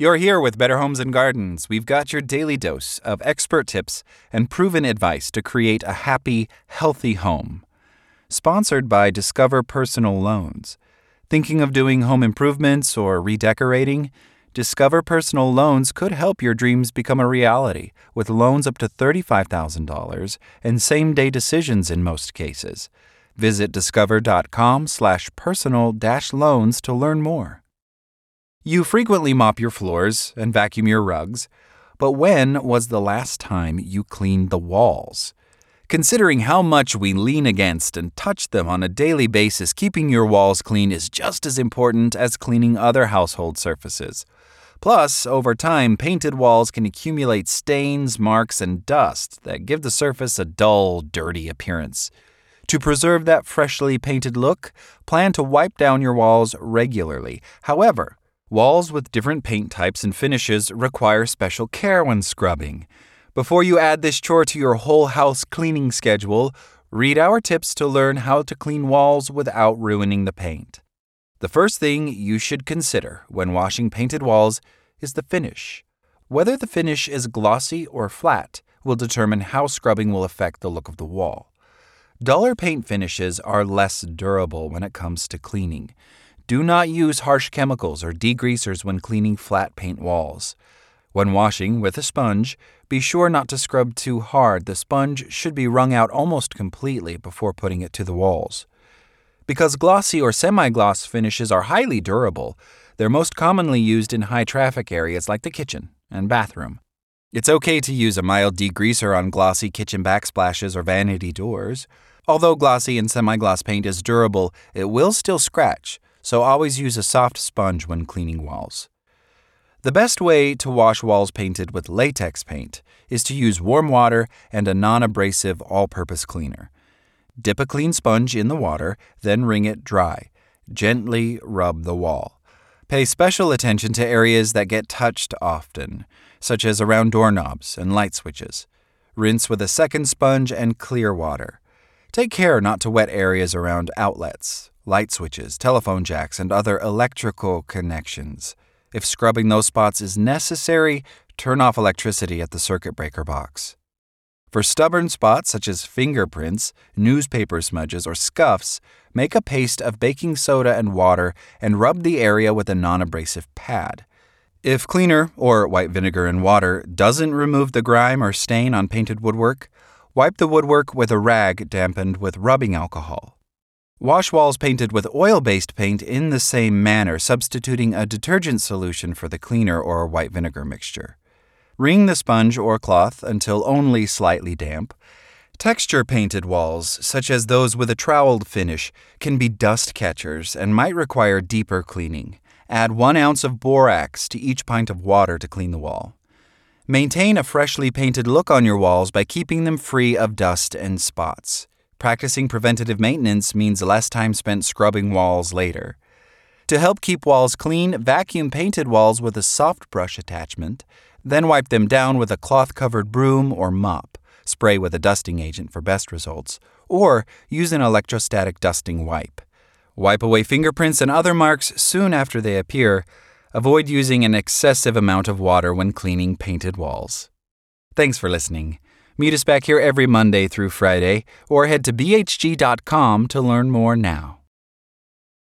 You're here with Better Homes and Gardens. We've got your daily dose of expert tips and proven advice to create a happy, healthy home. Sponsored by Discover Personal Loans. Thinking of doing home improvements or redecorating? Discover Personal Loans could help your dreams become a reality with loans up to $35,000 and same-day decisions in most cases. Visit discover.com slash personal dash loans to learn more. You frequently mop your floors and vacuum your rugs, but when was the last time you cleaned the walls? Considering how much we lean against and touch them on a daily basis, keeping your walls clean is just as important as cleaning other household surfaces. Plus, over time, painted walls can accumulate stains, marks, and dust that give the surface a dull, dirty appearance. To preserve that freshly painted look, plan to wipe down your walls regularly. However, walls with different paint types and finishes require special care when scrubbing. Before you add this chore to your whole house cleaning schedule, read our tips to learn how to clean walls without ruining the paint. The first thing you should consider when washing painted walls is the finish. Whether the finish is glossy or flat will determine how scrubbing will affect the look of the wall. Duller paint finishes are less durable when it comes to cleaning. Do not use harsh chemicals or degreasers when cleaning flat paint walls. When washing with a sponge, be sure not to scrub too hard. The sponge should be wrung out almost completely before putting it to the walls. Because glossy or semi gloss finishes are highly durable, they're most commonly used in high traffic areas like the kitchen and bathroom. It's okay to use a mild degreaser on glossy kitchen backsplashes or vanity doors. Although glossy and semi gloss paint is durable, it will still scratch, so always use a soft sponge when cleaning walls. The best way to wash walls painted with latex paint is to use warm water and a non abrasive all purpose cleaner. Dip a clean sponge in the water, then wring it dry. Gently rub the wall. Pay special attention to areas that get touched often, such as around doorknobs and light switches. Rinse with a second sponge and clear water. Take care not to wet areas around outlets, light switches, telephone jacks, and other electrical connections. If scrubbing those spots is necessary, turn off electricity at the circuit breaker box. For stubborn spots such as fingerprints, newspaper smudges, or scuffs, make a paste of baking soda and water and rub the area with a non abrasive pad. If cleaner, or white vinegar and water, doesn't remove the grime or stain on painted woodwork, wipe the woodwork with a rag dampened with rubbing alcohol. Wash walls painted with oil based paint in the same manner, substituting a detergent solution for the cleaner or white vinegar mixture. Wring the sponge or cloth until only slightly damp. Texture painted walls, such as those with a troweled finish, can be dust catchers and might require deeper cleaning. Add one ounce of borax to each pint of water to clean the wall. Maintain a freshly painted look on your walls by keeping them free of dust and spots. Practicing preventative maintenance means less time spent scrubbing walls later. To help keep walls clean, vacuum painted walls with a soft brush attachment, then wipe them down with a cloth covered broom or mop. Spray with a dusting agent for best results, or use an electrostatic dusting wipe. Wipe away fingerprints and other marks soon after they appear. Avoid using an excessive amount of water when cleaning painted walls. Thanks for listening. Meet us back here every Monday through Friday, or head to bhg.com to learn more now.